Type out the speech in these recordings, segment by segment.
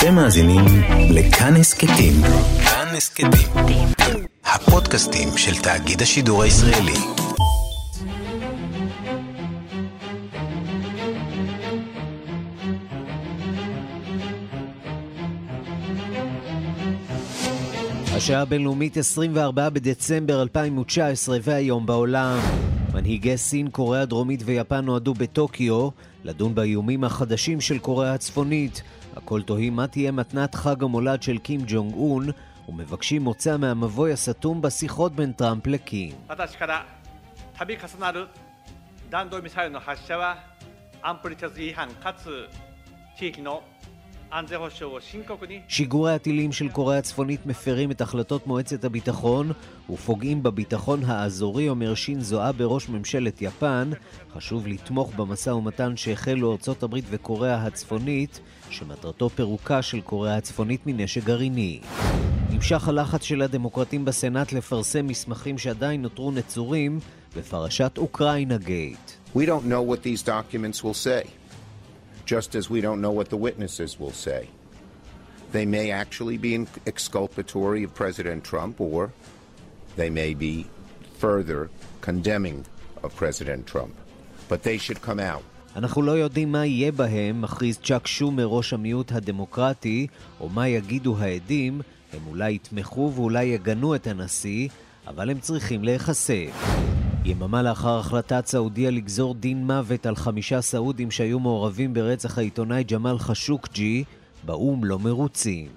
אתם מאזינים לכאן הסכתים. כאן הסכתים. הפודקאסטים של תאגיד השידור הישראלי. השעה הבינלאומית 24 בדצמבר 2019 והיום בעולם. מנהיגי סין, קוריאה הדרומית ויפן נועדו בטוקיו לדון באיומים החדשים של קוריאה הצפונית. הכל תוהים מה תהיה מתנת חג המולד של קים ג'ונג און, ומבקשים מוצא מהמבוי הסתום בשיחות בין טראמפ לקים. שיגורי הטילים של קוריאה הצפונית מפרים את החלטות מועצת הביטחון ופוגעים בביטחון האזורי, אומר שין אבה, בראש ממשלת יפן. חשוב לתמוך במשא ומתן שהחלו ארצות הברית וקוריאה הצפונית. שמטרתו פירוקה של קוריאה הצפונית מנשק גרעיני. נמשך הלחץ של הדמוקרטים בסנאט לפרסם מסמכים שעדיין נותרו נצורים בפרשת אוקראינה גייט. We don't know what these documents will say, just as we don't know what the witnesses will say. They may actually be exculpatory of President Trump, or they may be further condemning of President Trump. But they should come out. אנחנו לא יודעים מה יהיה בהם, מכריז צ'אק שומר, ראש המיעוט הדמוקרטי, או מה יגידו העדים, הם אולי יתמכו ואולי יגנו את הנשיא, אבל הם צריכים להיחשף. יממה לאחר החלטת סעודיה לגזור דין מוות על חמישה סעודים שהיו מעורבים ברצח העיתונאי ג'מאל חשוקג'י, באו"ם לא מרוצים.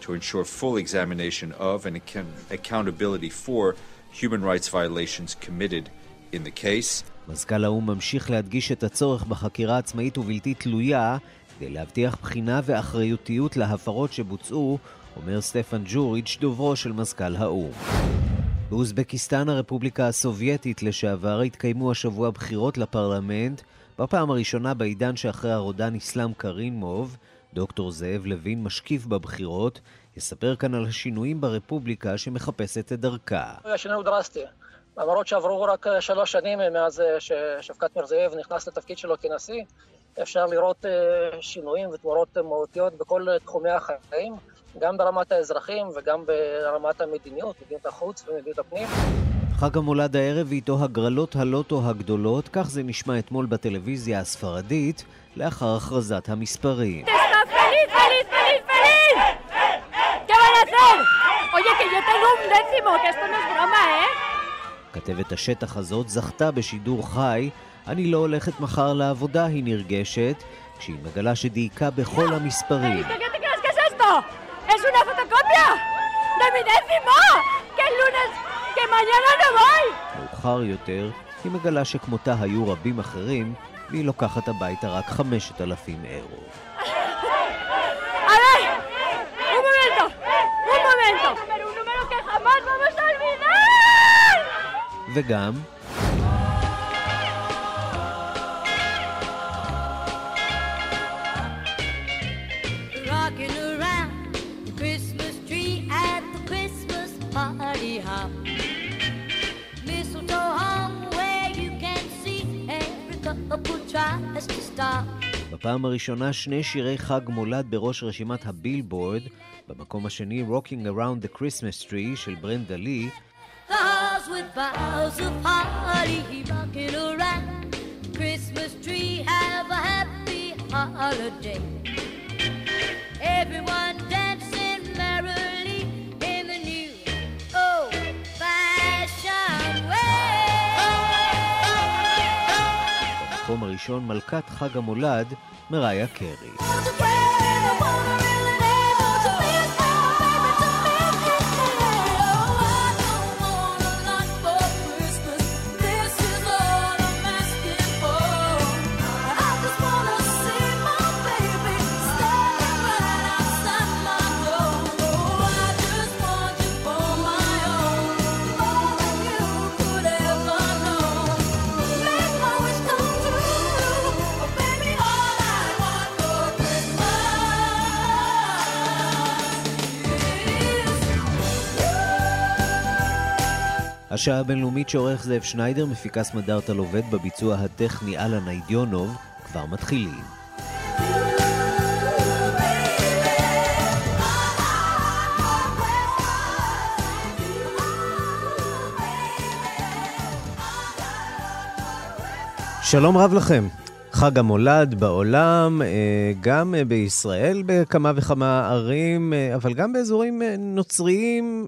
To ensure full examination of and account- accountability for human rights violations committed in the case. מזכ"ל האו"ם ממשיך להדגיש את הצורך בחקירה עצמאית ובלתי תלויה כדי להבטיח בחינה ואחריותיות להפרות שבוצעו, אומר סטפן ג'וריץ', דוברו של מזכ"ל האו"ם. באוזבקיסטן, הרפובליקה הסובייטית לשעבר, התקיימו השבוע בחירות לפרלמנט, בפעם הראשונה בעידן שאחרי הרודן אסלאם קרינמוב. דוקטור זאב לוין, משקיף בבחירות, יספר כאן על השינויים ברפובליקה שמחפשת את דרכה. השינוי הוא דרסטי. למרות שעברו רק שלוש שנים מאז אה, ששפקת מרזייב נכנס לתפקיד שלו כנשיא, אפשר לראות אה, שינויים ותמורות מהותיות בכל תחומי החיים, גם ברמת האזרחים וגם ברמת המדיניות, מדיניות החוץ ומדיניות הפנים. חג המולד הערב ואיתו הגרלות הלוטו הגדולות, כך זה נשמע אתמול בטלוויזיה הספרדית, לאחר הכרזת המספרים. Que yo tengo un décimo, que esto no es broma, ¿eh? כתבת השטח הזאת זכתה בשידור חי, אני לא הולכת מחר לעבודה, היא נרגשת, כשהיא מגלה שדייקה בכל המספרים. ¿Viste qué te crees que es esto? ¡Es una fotocopia! ¡De mi décimo! ¡Que el lunes... ¡Que mañana no voy! מאוחר יותר, היא מגלה שכמותה היו רבים אחרים, והיא לוקחת הביתה רק 5,000 אירו. ¡A ver! ¡Un momento! ¡Un momento! Un número que jamás vamos a olvidar! וגם, rocking around the Christmas tree at the Christmas party hop. Mistletoe hung where you can see every couple tries to stop. בפעם הראשונה שני שירי חג מולד בראש רשימת הבילבורד, במקום השני Rocking Around the Christmas Tree של ברנדה לי, The with boughs of holly rocking around Christmas tree. Have a happy holiday. Everyone dancing merrily in the new old-fashioned way. במקום הראשון מלכת חג המולד, מריה קרי. השעה הבינלאומית שעורך זאב שניידר, מפיקס מדארטה לובד בביצוע הטכני אלן איידיונוב, כבר מתחילים. שלום רב לכם. חג המולד בעולם, אה, גם אה, בישראל בכמה וכמה ערים, אה, אבל גם באזורים נוצריים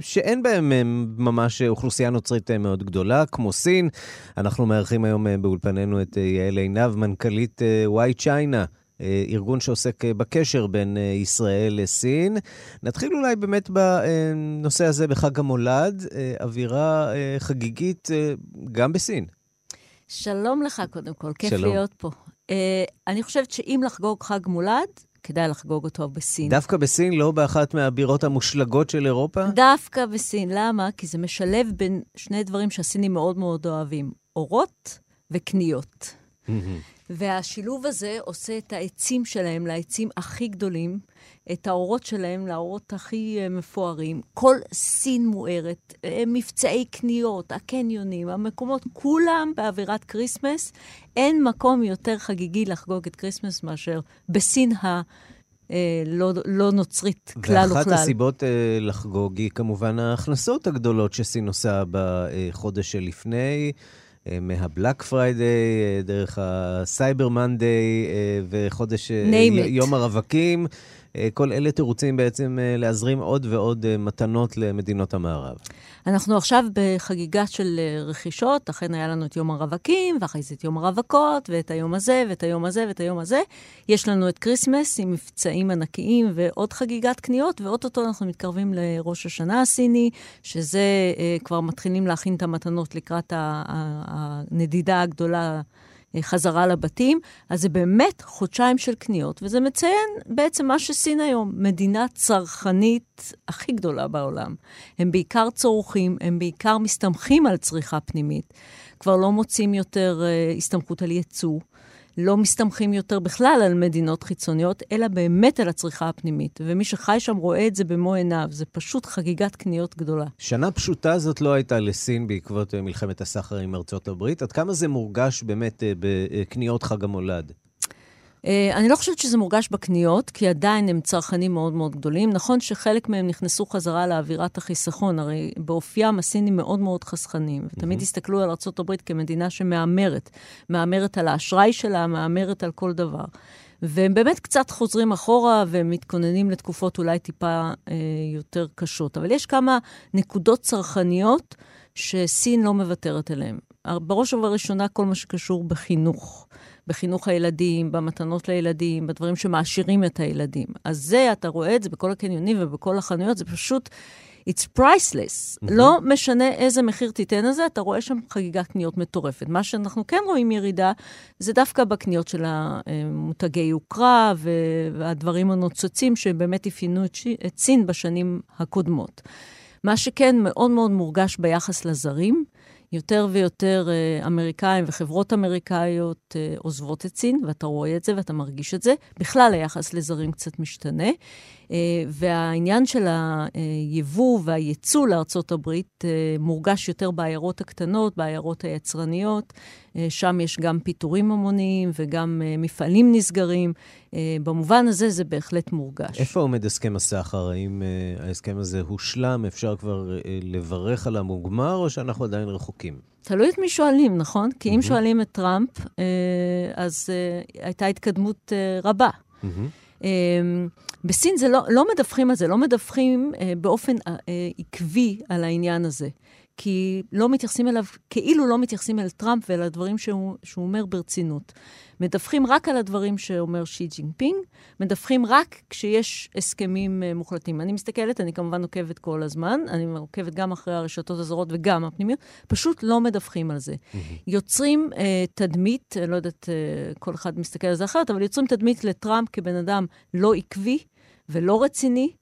שאין בהם ממש אוכלוסייה נוצרית מאוד גדולה, כמו סין. אנחנו מארחים היום באולפנינו את יעל עינב, מנכ"לית וואי צ'יינה. ארגון שעוסק בקשר בין ישראל לסין. נתחיל אולי באמת בנושא הזה בחג המולד, אווירה חגיגית גם בסין. שלום לך, קודם כל, כיף שלום. להיות פה. Uh, אני חושבת שאם לחגוג חג מולד, כדאי לחגוג אותו בסין. דווקא בסין, לא באחת מהבירות המושלגות של אירופה? דווקא בסין. למה? כי זה משלב בין שני דברים שהסינים מאוד מאוד אוהבים, אורות וקניות. והשילוב הזה עושה את העצים שלהם לעצים הכי גדולים, את האורות שלהם לאורות הכי uh, מפוארים. כל סין מוארת, uh, מבצעי קניות, הקניונים, המקומות, כולם באווירת Christmas. אין מקום יותר חגיגי לחגוג את Christmas מאשר בסין ה... אה, לא, לא נוצרית כלל וכלל. ואחת הסיבות אה, לחגוג היא כמובן ההכנסות הגדולות שסין עושה בחודש שלפני. אה, מה Black Friday, אה, דרך ה Cyber Monday אה, וחודש יום הרווקים. כל אלה תירוצים בעצם להזרים עוד ועוד מתנות למדינות המערב. אנחנו עכשיו בחגיגה של רכישות, אכן היה לנו את יום הרווקים, ואחרי זה את יום הרווקות, ואת היום הזה, ואת היום הזה, ואת היום הזה. יש לנו את Christmas עם מבצעים ענקיים ועוד חגיגת קניות, ואו-טו-טו אנחנו מתקרבים לראש השנה הסיני, שזה כבר מתחילים להכין את המתנות לקראת הנדידה הגדולה אה, חזרה לבתים, אז זה באמת חודשיים של קניות, וזה מציין בעצם מה שסין היום, מדינה צרכנית הכי גדולה בעולם. הם בעיקר צורכים, הם בעיקר מסתמכים על צריכה פנימית. כבר לא מוצאים יותר uh, הסתמכות על ייצוא. לא מסתמכים יותר בכלל על מדינות חיצוניות, אלא באמת על הצריכה הפנימית. ומי שחי שם רואה את זה במו עיניו. זה פשוט חגיגת קניות גדולה. שנה פשוטה זאת לא הייתה לסין בעקבות אה, מלחמת הסחר עם ארצות הברית. עד כמה זה מורגש באמת אה, בקניות חג המולד? Uh, אני לא חושבת שזה מורגש בקניות, כי עדיין הם צרכנים מאוד מאוד גדולים. נכון שחלק מהם נכנסו חזרה לאווירת החיסכון, הרי באופיים הסינים מאוד מאוד חסכנים, ותמיד mm-hmm. הסתכלו על ארה"ב כמדינה שמהמרת. מהמרת על האשראי שלה, מהמרת על כל דבר. והם באמת קצת חוזרים אחורה ומתכוננים לתקופות אולי טיפה אה, יותר קשות. אבל יש כמה נקודות צרכניות שסין לא מוותרת עליהן. בראש ובראשונה כל מה שקשור בחינוך. בחינוך הילדים, במתנות לילדים, בדברים שמעשירים את הילדים. אז זה, אתה רואה את זה בכל הקניונים ובכל החנויות, זה פשוט... It's priceless. Mm-hmm. לא משנה איזה מחיר תיתן לזה, אתה רואה שם חגיגת קניות מטורפת. מה שאנחנו כן רואים ירידה, זה דווקא בקניות של המותגי יוקרה והדברים הנוצצים שבאמת אפיינו את, סין בשנים הקודמות. מה שכן מאוד מאוד מורגש ביחס לזרים, יותר ויותר uh, אמריקאים וחברות אמריקאיות uh, עוזבות את סין, ואתה רואה את זה ואתה מרגיש את זה. בכלל היחס לזרים קצת משתנה. Uh, והעניין של היבוא והייצוא לארצות הברית uh, מורגש יותר בעיירות הקטנות, בעיירות היצרניות. Uh, שם יש גם פיטורים המוניים וגם מפעלים נסגרים. במובן הזה זה בהחלט מורגש. איפה עומד הסכם הסחר? האם ההסכם הזה הושלם? אפשר כבר לברך על המוגמר, או שאנחנו עדיין רחוקים? תלוי את מי שואלים, נכון? כי אם שואלים את טראמפ, אז הייתה התקדמות רבה. בסין זה לא, לא מדווחים על זה, לא מדווחים אה, באופן אה, עקבי על העניין הזה. כי לא מתייחסים אליו, כאילו לא מתייחסים אל טראמפ ואל הדברים שהוא, שהוא אומר ברצינות. מדווחים רק על הדברים שאומר שי ג'ינפינג, מדווחים רק כשיש הסכמים uh, מוחלטים. אני מסתכלת, אני כמובן עוקבת כל הזמן, אני עוקבת גם אחרי הרשתות הזרות וגם הפנימיות, פשוט לא מדווחים על זה. Mm-hmm. יוצרים uh, תדמית, אני לא יודעת, uh, כל אחד מסתכל על זה אחרת, אבל יוצרים תדמית לטראמפ כבן אדם לא עקבי ולא רציני,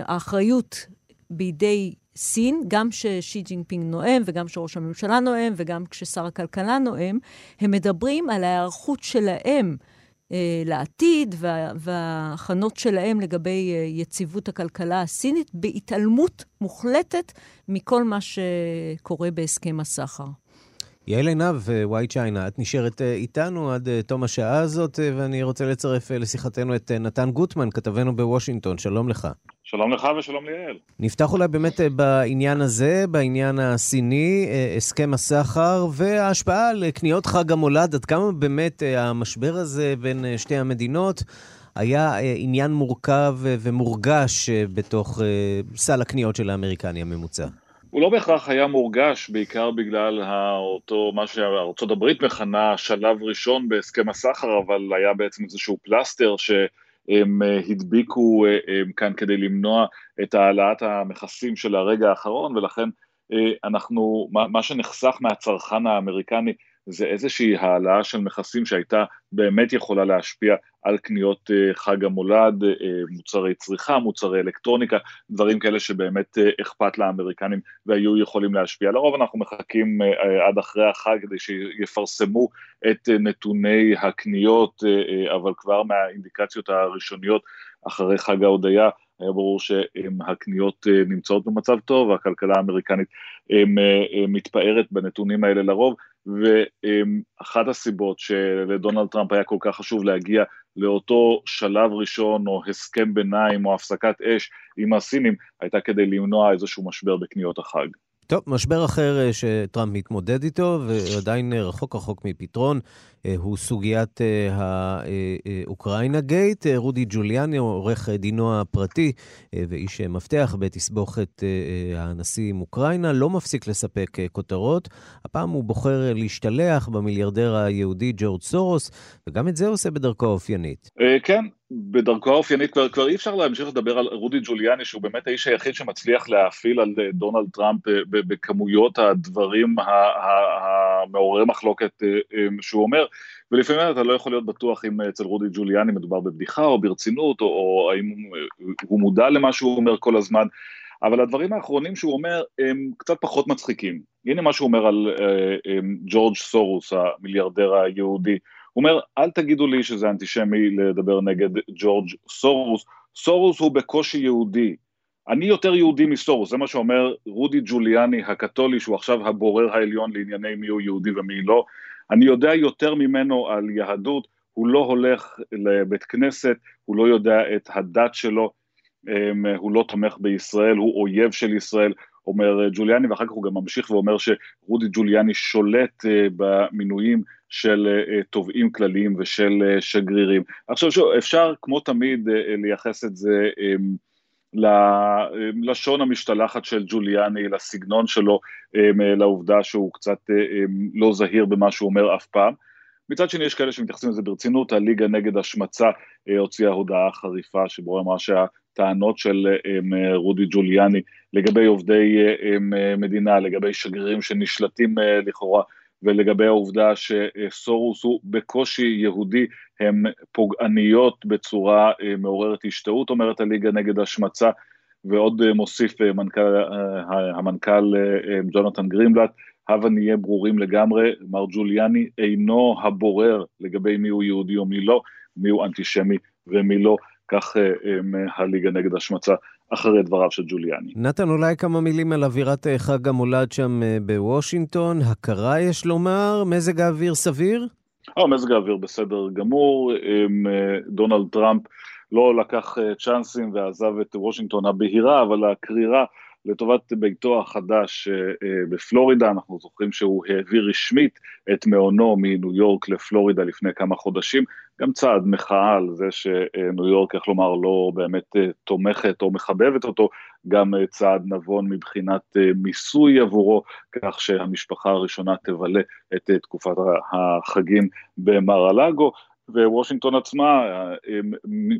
והאחריות בידי סין, גם כששי ג'ינפינג נואם, וגם כשראש הממשלה נואם, וגם כששר הכלכלה נואם, הם מדברים על ההיערכות שלהם אה, לעתיד וה, וההכנות שלהם לגבי אה, יציבות הכלכלה הסינית, בהתעלמות מוחלטת מכל מה שקורה בהסכם הסחר. יעל עינב, וואי צ'יינה, את נשארת אה, איתנו עד אה, תום השעה הזאת, אה, ואני רוצה לצרף לשיחתנו את נתן גוטמן, כתבנו בוושינגטון. שלום לך. שלום לך ושלום ליעל. נפתח אולי באמת בעניין הזה, בעניין הסיני, הסכם הסחר וההשפעה על קניות חג המולד, עד כמה באמת המשבר הזה בין שתי המדינות היה עניין מורכב ומורגש בתוך סל הקניות של האמריקני הממוצע. הוא לא בהכרח היה מורגש, בעיקר בגלל אותו, מה הברית מכנה שלב ראשון בהסכם הסחר, אבל היה בעצם איזשהו פלסטר שהם אה, הדביקו אה, כאן כדי למנוע את העלאת המכסים של הרגע האחרון, ולכן אה, אנחנו, מה שנחסך מהצרכן האמריקני זה איזושהי העלאה של מכסים שהייתה באמת יכולה להשפיע על קניות אה, חג המולד, אה, מוצרי צריכה, מוצרי אלקטרוניקה, דברים כאלה שבאמת אה, אכפת לאמריקנים והיו יכולים להשפיע. לרוב אנחנו מחכים עד אחרי החג כדי שיפרסמו את נתוני הקניות, אבל כבר מהאינדיקציות הראשוניות אחרי חג ההודיה היה ברור שהקניות נמצאות במצב טוב, והכלכלה האמריקנית מתפארת בנתונים האלה לרוב, ואחת הסיבות שלדונלד טראמפ היה כל כך חשוב להגיע לאותו שלב ראשון או הסכם ביניים או הפסקת אש עם הסינים, הייתה כדי למנוע איזשהו משבר בקניות החג. טוב, משבר אחר אה, שטראמפ מתמודד איתו, ועדיין אה, רחוק רחוק מפתרון, אה, הוא סוגיית האוקראינה גייט. רודי ג'וליאני, עורך דינו הפרטי ואיש מפתח בתסבוכת הנשיא עם אוקראינה, לא מפסיק לספק כותרות. הפעם הוא בוחר להשתלח במיליארדר היהודי ג'ורג' סורוס, וגם את זה עושה בדרכו האופיינית. כן, בדרכו האופיינית, כבר, כבר אי אפשר להמשיך לדבר על רודי ג'וליאני, שהוא באמת האיש היחיד שמצליח להאפיל על אה, דונלד טראמפ אה, בכמויות הדברים המעוררי מחלוקת אה, שהוא אומר, ולפעמים אתה לא יכול להיות בטוח אם אצל רודי ג'וליאני מדובר בבדיחה או ברצינות, או, או האם הוא מודע למה שהוא אומר כל הזמן. אבל הדברים האחרונים שהוא אומר הם קצת פחות מצחיקים. הנה מה שהוא אומר על ג'ורג' סורוס, המיליארדר היהודי. הוא אומר, אל תגידו לי שזה אנטישמי לדבר נגד ג'ורג' סורוס, סורוס הוא בקושי יהודי. אני יותר יהודי מסורוס, זה מה שאומר רודי ג'וליאני הקתולי, שהוא עכשיו הבורר העליון לענייני מי הוא יהודי ומי לא. אני יודע יותר ממנו על יהדות, הוא לא הולך לבית כנסת, הוא לא יודע את הדת שלו, אמ, הוא לא תומך בישראל, הוא אויב של ישראל, אומר ג'וליאני, ואחר כך הוא גם ממשיך ואומר שרודי ג'וליאני שולט אה, במינויים של אה, תובעים כלליים ושל אה, שגרירים. עכשיו שוב, אפשר כמו תמיד אה, לייחס את זה אמ, ללשון המשתלחת של ג'וליאני, לסגנון שלו, אמ, לעובדה שהוא קצת אמ, לא זהיר במה שהוא אומר אף פעם. מצד שני יש כאלה שמתייחסים לזה ברצינות, הליגה נגד השמצה הוציאה הודעה חריפה שבו אמרה שהטענות של רודי ג'וליאני לגבי עובדי מדינה, לגבי שגרירים שנשלטים לכאורה ולגבי העובדה שסורוס הוא בקושי יהודי, הן פוגעניות בצורה אה, מעוררת השתאות, אומרת הליגה נגד השמצה, ועוד אה, מוסיף אה, מנכ"ל, המנכ"ל ג'ונתן גרימבלט, הבה נהיה ברורים לגמרי, מר ג'וליאני אינו הבורר לגבי מי הוא יהודי או לא, מי הוא אנטישמי ומי לא, כך הליגה נגד השמצה אחרי דבריו של ג'וליאני. נתן, אולי כמה מילים על אווירת אה, חג המולד שם אה, בוושינגטון. הכרה, יש לומר, מזג האוויר סביר? אה, מזג האוויר בסדר גמור. עם, אה, דונלד טראמפ לא לקח צ'אנסים ועזב את וושינגטון הבהירה, אבל הקרירה לטובת ביתו החדש בפלורידה, אנחנו זוכרים שהוא העביר רשמית את מעונו מניו יורק לפלורידה לפני כמה חודשים, גם צעד מחאה על זה שניו יורק, איך לומר, לא באמת אה, תומכת או מחבבת אותו, גם אה, צעד נבון מבחינת אה, מיסוי עבורו, כך שהמשפחה הראשונה תבלה את תקופת החגים במר הלאגו. ווושינגטון עצמה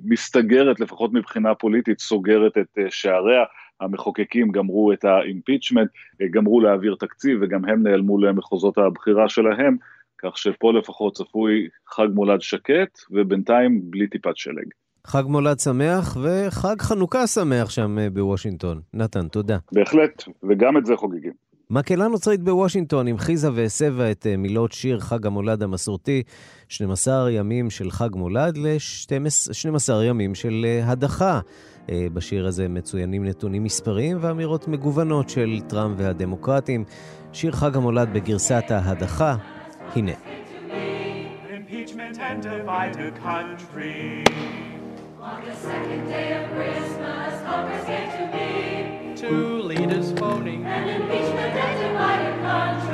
מסתגרת, לפחות מבחינה פוליטית, סוגרת את שעריה. המחוקקים גמרו את האימפיצ'מנט, גמרו להעביר תקציב וגם הם נעלמו למחוזות הבחירה שלהם. כך שפה לפחות צפוי חג מולד שקט, ובינתיים בלי טיפת שלג. חג מולד שמח וחג חנוכה שמח שם אה, בוושינגטון. נתן, תודה. בהחלט, וגם את זה חוגגים. מקהלה נוצרית בוושינגטון המחיזה והסבה את אה, מילות שיר חג המולד המסורתי, 12 ימים של חג מולד ל-12 ימים של אה, הדחה. אה, בשיר הזה מצוינים נתונים מספריים ואמירות מגוונות של טראמפ והדמוקרטים. שיר חג המולד בגרסת ההדחה, הנה. Two leaders phoning An impeachment and divided country.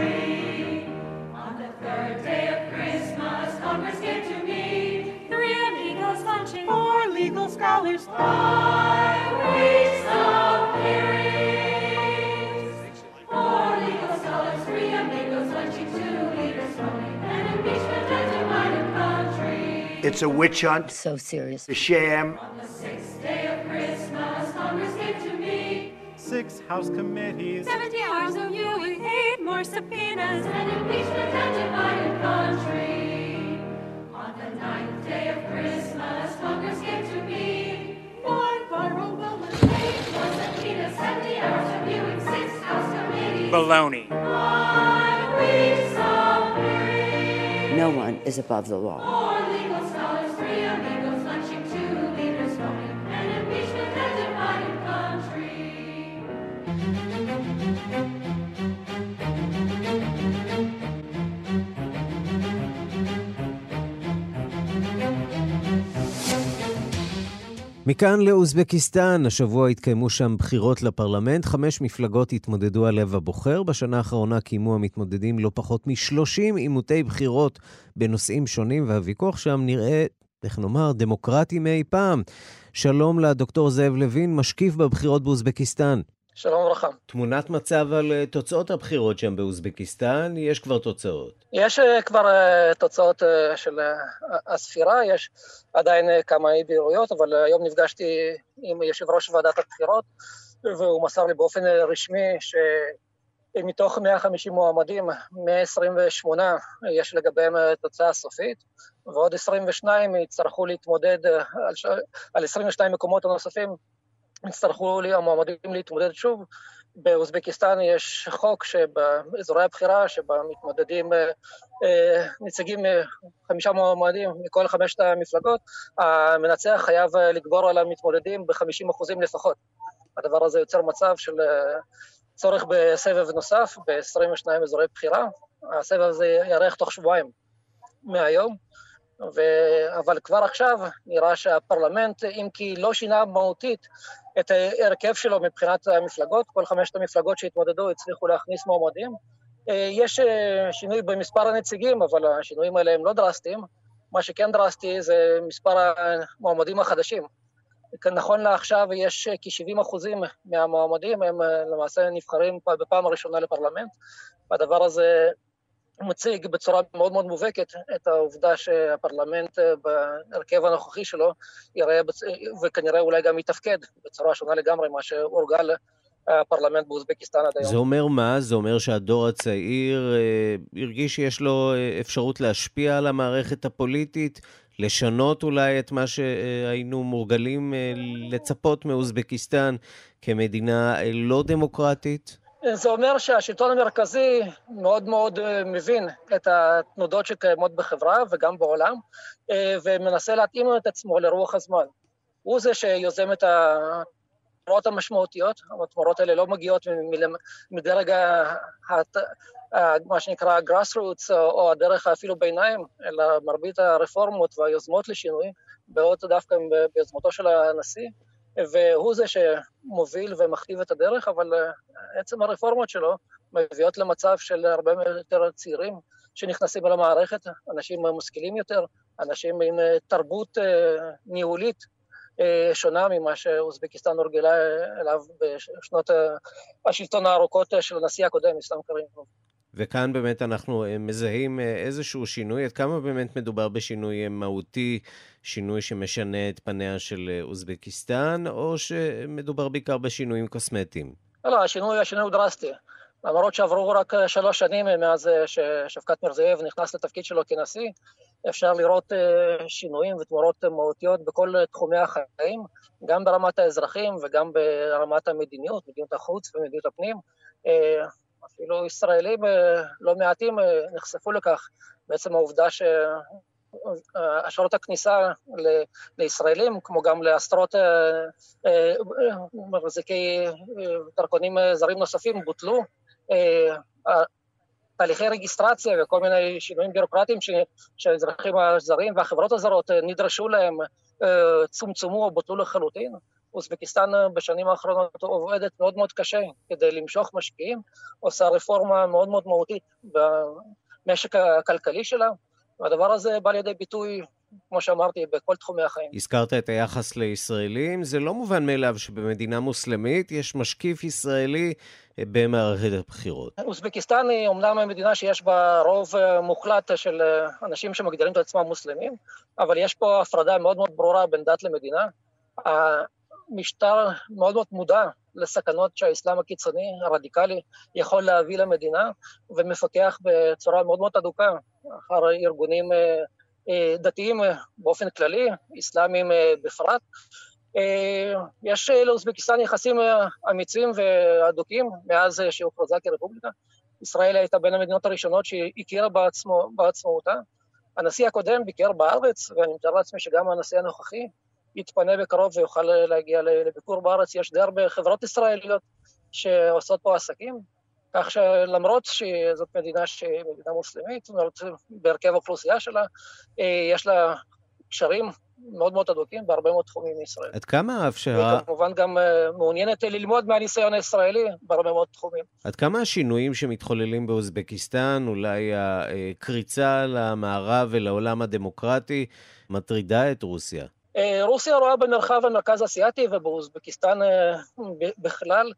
Amigos lunching. Four legal scholars. Five weeks of hearings. Four legal scholars, three amigos lunching, two leaders phoning. An impeachment and divided country. It's a witch hunt, So serious. a sham. On the sixth day of Christmas, Congress gave to me. six House committees. 70 hours of viewing, eight more subpoenas, an impeachment and divided country. On the ninth day of Christmas, Baloney. No one is above the law. מכאן לאוזבקיסטן, השבוע התקיימו שם בחירות לפרלמנט, חמש מפלגות התמודדו על לב הבוחר. בשנה האחרונה קיימו המתמודדים לא פחות מ-30 עימותי בחירות בנושאים שונים, והוויכוח שם נראה, איך נאמר, דמוקרטי מאי פעם. שלום לדוקטור זאב לוין, משקיף בבחירות באוזבקיסטן. שלום וברכה. תמונת מצב על אה, תוצאות הבחירות שם באוזבקיסטן, יש כבר תוצאות. יש אה, כבר אה, תוצאות של הספירה, יש עדיין כמה אי בהירויות, אבל היום נפגשתי עם יושב ראש ועדת הבחירות, והוא מסר לי באופן רשמי שמתוך 150 מועמדים, 128 יש לגביהם אה, תוצאה סופית, ועוד 22 יצטרכו להתמודד על, ש... על 22 מקומות הנוספים, יצטרכו לי, המועמדים להתמודד שוב. באוזבקיסטן יש חוק שבאזורי הבחירה, שבה מתמודדים אה, אה, נציגים, אה, חמישה מועמדים מכל חמשת המפלגות, המנצח חייב לגבור על המתמודדים ב-50% לפחות. הדבר הזה יוצר מצב של צורך בסבב נוסף ב-22 אזורי בחירה. הסבב הזה יארך תוך שבועיים מהיום. ו... אבל כבר עכשיו נראה שהפרלמנט, אם כי לא שינה מהותית את ההרכב שלו מבחינת המפלגות, כל חמשת המפלגות שהתמודדו הצליחו להכניס מועמדים. אה, יש אה, שינוי במספר הנציגים, אבל השינויים האלה הם לא דרסטיים. מה שכן דרסטי זה מספר המועמדים החדשים. נכון לעכשיו יש כ-70 אחוזים מהמועמדים, הם אה, למעשה נבחרים בפעם הראשונה לפרלמנט, והדבר הזה מציג בצורה מאוד מאוד מובהקת את העובדה שהפרלמנט אה, בהרכב הנוכחי שלו יראה, בצ... וכנראה אולי גם יתפקד בצורה שונה לגמרי מה שהורגל הפרלמנט באוזבקיסטן עד היום. זה אומר מה? זה אומר שהדור הצעיר אה, הרגיש שיש לו אה, אפשרות להשפיע על המערכת הפוליטית, לשנות אולי את מה שהיינו מורגלים אה, לצפות מאוזבקיסטן כמדינה אה, לא דמוקרטית? זה אומר שהשלטון המרכזי מאוד מאוד אה, מבין את התנודות שקיימות בחברה וגם בעולם, אה, ומנסה להתאים את עצמו לרוח הזמן. הוא זה שיוזם את התמורות המשמעותיות, התמורות האלה לא מגיעות מדרג ה... מה שנקרא grassroots או הדרך אפילו ביניים, אלא מרבית הרפורמות והיוזמות לשינוי באות דווקא ביוזמתו של הנשיא. והוא זה שמוביל ומכתיב את הדרך, אבל עצם הרפורמות שלו מביאות למצב של הרבה יותר צעירים שנכנסים אל המערכת, אנשים משכילים יותר, אנשים עם תרבות ניהולית שונה ממה שאוזבקיסטן הורגלה אליו בשנות השלטון הארוכות של הנשיא הקודם, אסלאם קרימוב. וכאן באמת אנחנו מזהים איזשהו שינוי, עד כמה באמת מדובר בשינוי מהותי, שינוי שמשנה את פניה של אוזבקיסטן, או שמדובר בעיקר בשינויים קוסמטיים? לא, השינוי, השינוי הוא דרסטי. למרות שעברו רק שלוש שנים מאז ששפקת מירזייב נכנס לתפקיד שלו כנשיא, אפשר לראות שינויים ותמורות מהותיות בכל תחומי החיים, גם ברמת האזרחים וגם ברמת המדיניות, מדיניות החוץ ומדיניות הפנים. אפילו ישראלים אה, לא מעטים אה, נחשפו לכך. בעצם העובדה שאשרות הכניסה לישראלים, כמו גם לעשרות אה, אה, מחזיקי אה, דרכונים זרים נוספים, בוטלו. תהליכי רגיסטרציה וכל מיני שינויים ביורוקרטיים שהאזרחים הזרים והחברות הזרות נדרשו להם צומצמו או בוטלו לחלוטין. אוזבקיסטן בשנים האחרונות עובדת מאוד מאוד קשה כדי למשוך משקיעים, עושה רפורמה מאוד מאוד מהותית במשק הכלכלי שלה, והדבר הזה בא לידי ביטוי, כמו שאמרתי, בכל תחומי החיים. הזכרת את היחס לישראלים, זה לא מובן מאליו שבמדינה מוסלמית יש משקיף ישראלי אה, במערכת הבחירות. אוזבקיסטן היא אומנם מדינה שיש בה רוב אה, מוחלט של אה, אנשים שמגדירים את עצמם מוסלמים, אבל יש פה הפרדה מאוד מאוד ברורה בין דת למדינה. המשטר מאוד מאוד מודע לסכנות שהאסלאם הקיצוני, הרדיקלי, יכול להביא למדינה, ומפקח בצורה מאוד מאוד אדוקה אחר ארגונים אה, אה, דתיים אה, באופן כללי, אסלאמיים אה, בפרט. יש לאוזבקיסטן יחסים אמיצים והדוקים מאז שהוכרזה כרפובליקה. ישראל הייתה בין המדינות הראשונות שהכירה בעצמו, בעצמאותה. הנשיא הקודם ביקר בארץ, ואני מתאר לעצמי שגם הנשיא הנוכחי יתפנה בקרוב ויוכל להגיע לביקור בארץ. יש די הרבה חברות ישראליות שעושות פה עסקים, כך שלמרות שזאת מדינה שהיא מדינה מוסלמית, בהרכב האוכלוסייה שלה, אה, יש לה קשרים מאוד מאוד הדוקים בהרבה מאוד תחומים מישראל. עד כמה אפשר... והיא כמובן גם אה, מעוניינת ללמוד מהניסיון הישראלי בהרבה מאוד תחומים. עד כמה השינויים שמתחוללים באוזבקיסטן, אולי הקריצה למערב ולעולם הדמוקרטי, מטרידה את רוסיה? אה, רוסיה רואה במרחב המרכז האסייתי ובאוזבקיסטן בכלל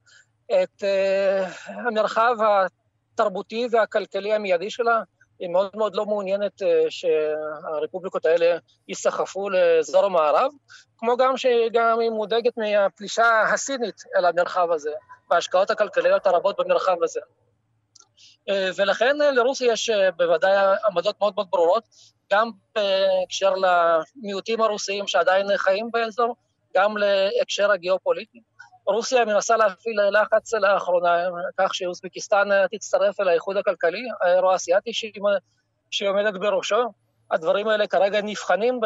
את אה, המרחב התרבותי והכלכלי המיידי שלה. היא מאוד מאוד לא מעוניינת אה, שהרפובליקות האלה ייסחפו לאזור המערב, כמו גם שגם היא מודאגת מהפלישה הסינית אל המרחב הזה, וההשקעות הכלכליות הרבות במרחב הזה. אה, ולכן לרוסיה יש בוודאי עמדות מאוד מאוד ברורות, גם בהקשר למיעוטים הרוסיים שעדיין חיים באזור, גם להקשר הגיאופוליטי. רוסיה מנסה להפעיל לחץ לאחרונה, כך שאוזבקיסטן תצטרף אל האיחוד הכלכלי האירו-אסיאטי שהיא, עומדת בראשו. הדברים האלה כרגע נבחנים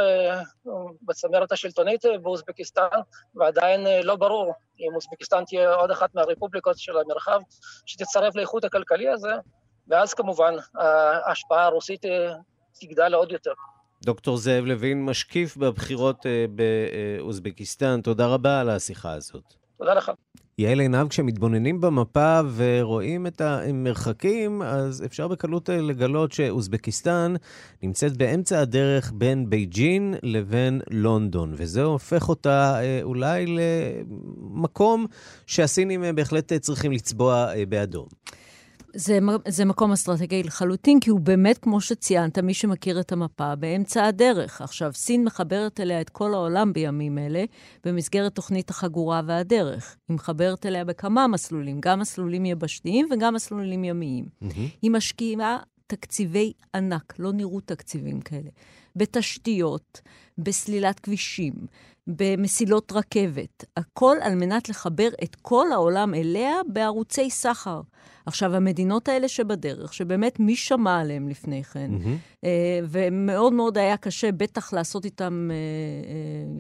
בצמרת השלטונית באוזבקיסטן, ועדיין לא ברור אם אוזבקיסטן תהיה עוד אחת מהרפובליקות של המרחב שתצטרף לאיחוד הכלכלי הזה, ואז כמובן ההשפעה הרוסית תגדל עוד יותר. דוקטור זאב לוין, משקיף בבחירות באוזבקיסטן, תודה רבה על השיחה הזאת. תודה לך. יעל עינב, כשמתבוננים במפה ורואים את המרחקים, אז אפשר בקלות לגלות שאוזבקיסטן נמצאת באמצע הדרך בין בייג'ין לבין לונדון, וזה הופך אותה אולי למקום שהסינים בהחלט צריכים לצבוע באדום. זה, זה מקום אסטרטגי לחלוטין, כי הוא באמת, כמו שציינת, מי שמכיר את המפה, באמצע הדרך. עכשיו, סין מחברת אליה את כל העולם בימים אלה, במסגרת תוכנית החגורה והדרך. היא מחברת אליה בכמה מסלולים, גם מסלולים יבשתיים וגם מסלולים ימיים. Mm-hmm. היא משקיעה תקציבי ענק, לא נראו תקציבים כאלה, בתשתיות, בסלילת כבישים, במסילות רכבת, הכל על מנת לחבר את כל העולם אליה בערוצי סחר. עכשיו, המדינות האלה שבדרך, שבאמת מי שמע עליהן לפני כן, mm-hmm. ומאוד מאוד היה קשה בטח לעשות איתם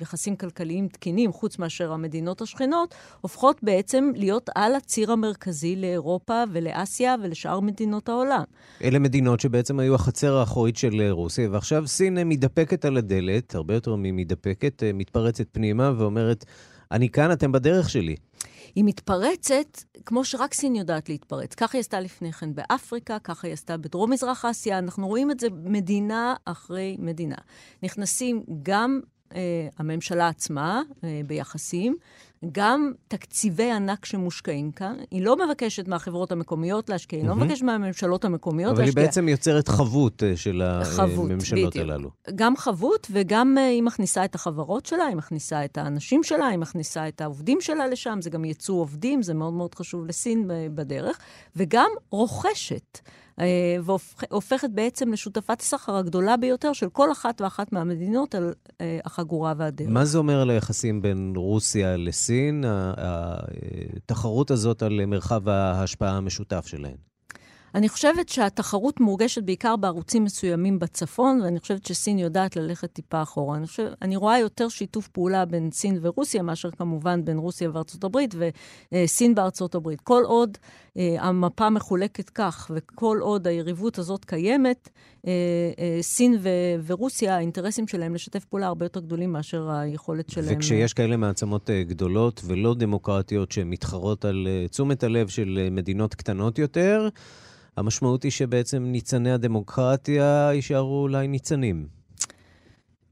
יחסים כלכליים תקינים, חוץ מאשר המדינות השכנות, הופכות בעצם להיות על הציר המרכזי לאירופה ולאסיה ולשאר מדינות העולם. אלה מדינות שבעצם היו החצר האחורית של רוסיה, ועכשיו סין מתדפקת על הדלת, הרבה יותר ממתדפקת, מתפרצת פנימה ואומרת, אני כאן, אתם בדרך שלי. היא מתפרצת כמו שרק סין יודעת להתפרץ. ככה היא עשתה לפני כן באפריקה, ככה היא עשתה בדרום-מזרח אסיה. אנחנו רואים את זה מדינה אחרי מדינה. נכנסים גם הממשלה עצמה אה, ביחסים, גם תקציבי ענק שמושקעים כאן. היא לא מבקשת מהחברות המקומיות להשקיע, היא mm-hmm. לא מבקשת מהממשלות המקומיות אבל להשקיע. אבל היא בעצם יוצרת חבות של חבות, הממשלות בדיוק. הללו. גם חבות, וגם היא מכניסה את החברות שלה, היא מכניסה את האנשים שלה, היא מכניסה את העובדים שלה לשם, זה גם יצוא עובדים, זה מאוד מאוד חשוב לסין בדרך, וגם רוכשת. והופכת בעצם לשותפת הסחר הגדולה ביותר של כל אחת ואחת מהמדינות על החגורה והדרך. מה זה אומר על היחסים בין רוסיה לסין, התחרות הזאת על מרחב ההשפעה המשותף שלהן? אני חושבת שהתחרות מורגשת בעיקר בערוצים מסוימים בצפון, ואני חושבת שסין יודעת ללכת טיפה אחורה. אני, חושב, אני רואה יותר שיתוף פעולה בין סין ורוסיה, מאשר כמובן בין רוסיה וארצות הברית, וסין בארצות הברית. כל עוד אה, המפה מחולקת כך, וכל עוד היריבות הזאת קיימת, אה, אה, סין ו- ורוסיה, האינטרסים שלהם לשתף פעולה הרבה יותר גדולים מאשר היכולת שלהם. וכשיש כאלה מעצמות אה, גדולות ולא דמוקרטיות שמתחרות על אה, תשומת הלב של אה, מדינות קטנות יותר, המשמעות היא שבעצם ניצני הדמוקרטיה יישארו אולי ניצנים.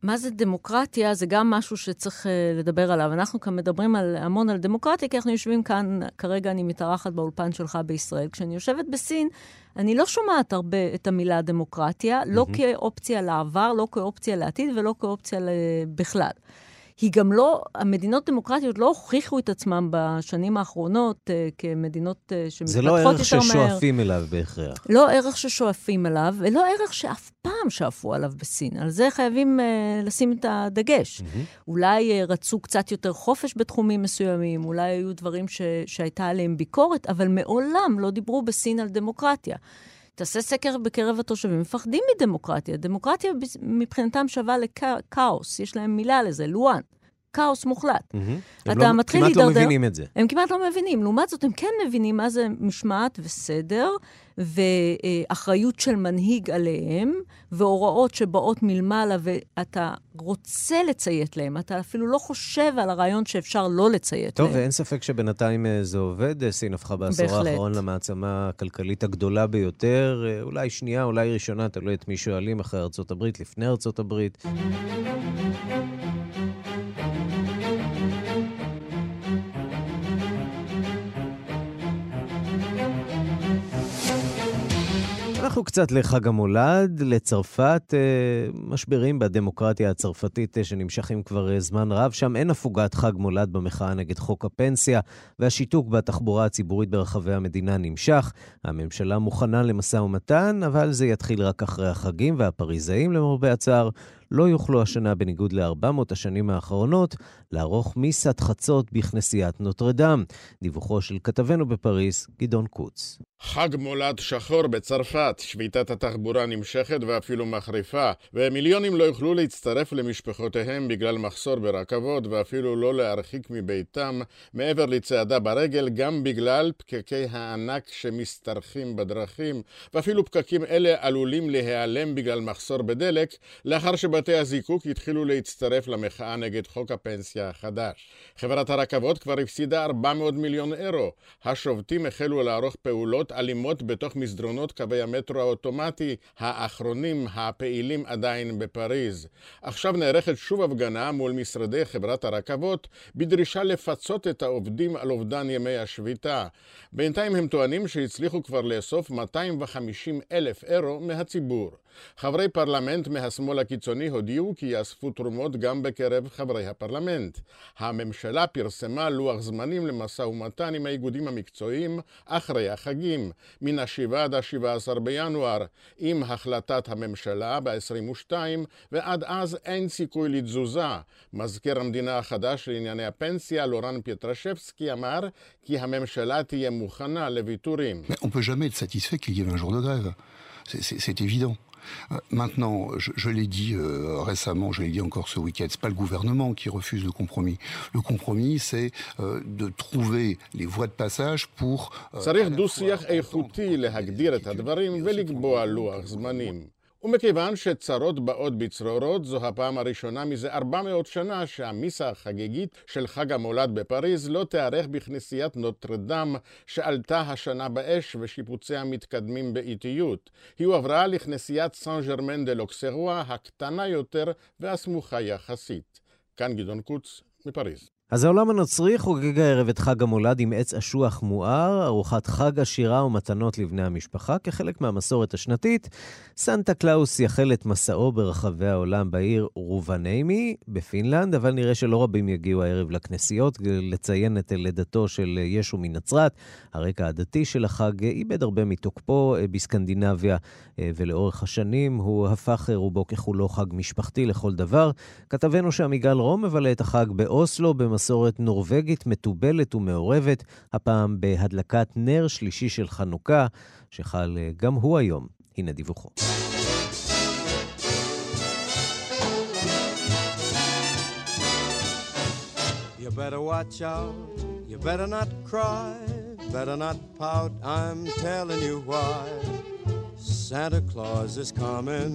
מה זה דמוקרטיה? זה גם משהו שצריך uh, לדבר עליו. אנחנו כאן מדברים על, המון על דמוקרטיה, כי אנחנו יושבים כאן, כרגע אני מתארחת באולפן שלך בישראל. כשאני יושבת בסין, אני לא שומעת הרבה את המילה דמוקרטיה, mm-hmm. לא כאופציה לעבר, לא כאופציה לעתיד ולא כאופציה בכלל. היא גם לא, המדינות דמוקרטיות לא הוכיחו את עצמן בשנים האחרונות uh, כמדינות uh, שמתפתחות יותר מהר. זה לא ערך ששואפים אליו בהכרח. לא ערך ששואפים אליו, ולא ערך שאף פעם שאפו עליו בסין. על זה חייבים uh, לשים את הדגש. Mm-hmm. אולי uh, רצו קצת יותר חופש בתחומים מסוימים, אולי היו דברים ש, שהייתה עליהם ביקורת, אבל מעולם לא דיברו בסין על דמוקרטיה. תעשה סקר בקרב התושבים, מפחדים מדמוקרטיה. דמוקרטיה מבחינתם שווה לכאוס, יש להם מילה לזה, לואן. כאוס מוחלט. Mm-hmm. אתה לא, מתחיל להידרדר... כמעט לא מבינים את זה. הם כמעט לא מבינים. לעומת זאת, הם כן מבינים מה זה משמעת וסדר, ואחריות של מנהיג עליהם, והוראות שבאות מלמעלה, ואתה רוצה לציית להם. אתה אפילו לא חושב על הרעיון שאפשר לא לציית טוב, להם. טוב, ואין ספק שבינתיים אה, זה עובד. אה, סין הפכה בעשור בהחלט. האחרון למעצמה הכלכלית הגדולה ביותר. אה, אולי שנייה, אולי ראשונה, תלוי את מי שואלים, אחרי ארצות הברית, לפני ארצות הברית. אנחנו קצת לחג המולד, לצרפת, אה, משברים בדמוקרטיה הצרפתית אה, שנמשכים כבר אה, זמן רב. שם אין הפוגת חג מולד במחאה נגד חוק הפנסיה, והשיתוק בתחבורה הציבורית ברחבי המדינה נמשך. הממשלה מוכנה למשא ומתן, אבל זה יתחיל רק אחרי החגים, והפריזאים, למרבה הצער, לא יוכלו השנה, בניגוד ל-400 השנים האחרונות, לערוך מיסת חצות בכנסיית נוטרדם. דיווחו של כתבנו בפריז, גדעון קוץ. חג מולד שחור בצרפת, שביתת התחבורה נמשכת ואפילו מחריפה, ומיליונים לא יוכלו להצטרף למשפחותיהם בגלל מחסור ברכבות ואפילו לא להרחיק מביתם מעבר לצעדה ברגל, גם בגלל פקקי הענק שמשתרכים בדרכים, ואפילו פקקים אלה עלולים להיעלם בגלל מחסור בדלק, לאחר שבתי הזיקוק התחילו להצטרף למחאה נגד חוק הפנסיה החדש. חברת הרכבות כבר הפסידה 400 מיליון אירו. השובתים החלו לערוך פעולות אלימות בתוך מסדרונות קווי המטרו האוטומטי האחרונים הפעילים עדיין בפריז. עכשיו נערכת שוב הפגנה מול משרדי חברת הרכבות בדרישה לפצות את העובדים על אובדן ימי השביתה. בינתיים הם טוענים שהצליחו כבר לאסוף 250 אלף אירו מהציבור. חברי פרלמנט מהשמאל הקיצוני הודיעו כי יאספו תרומות גם בקרב חברי הפרלמנט. הממשלה פרסמה לוח זמנים למשא ומתן עם האיגודים המקצועיים אחרי החגים, מן ה-7 עד ה-17 בינואר, עם החלטת הממשלה ב-22, ועד אז אין סיכוי לתזוזה. מזכיר המדינה החדש לענייני הפנסיה, לורן פטרשבסקי, אמר כי הממשלה תהיה מוכנה לוויתורים. C'est évident. Euh, maintenant, je, je l'ai dit euh, récemment, je l'ai dit encore ce week-end, c'est pas le gouvernement qui refuse le compromis. Le compromis, c'est euh, de trouver les voies de passage pour... צריך דו-שיח איכותי להגדיר את הדברים ולקבוע לוח זמנים. ומכיוון שצרות באות בצרורות, זו הפעם הראשונה מזה 400 שנה שהמיסה החגיגית של חג המולד בפריז לא תיארך בכנסיית נוטרדם שעלתה השנה באש ושיפוציה מתקדמים באיטיות. היא הועברה לכנסיית סן ג'רמן דה לוקסרוע הקטנה יותר והסמוכה יחסית. כאן גדעון קוץ, מפריז. אז העולם הנוצרי חוגג הערב את חג המולד עם עץ אשוח מואר, ארוחת חג עשירה ומתנות לבני המשפחה. כחלק מהמסורת השנתית, סנטה קלאוס החל את מסעו ברחבי העולם בעיר רובניימי בפינלנד, אבל נראה שלא רבים יגיעו הערב לכנסיות לציין את לידתו של ישו מנצרת. הרקע הדתי של החג איבד הרבה מתוקפו בסקנדינביה, ולאורך השנים הוא הפך רובו ככולו חג משפחתי לכל דבר. כתבנו שעמיגל רום מבלה את החג באוסלו, במסורת נורבגית מתובלת ומעורבת, הפעם בהדלקת נר שלישי של חנוכה, שחל אה, גם הוא היום. הנה דיווחו. You better watch out, you better not cry, better not pout, I'm telling you why. Santa Claus is coming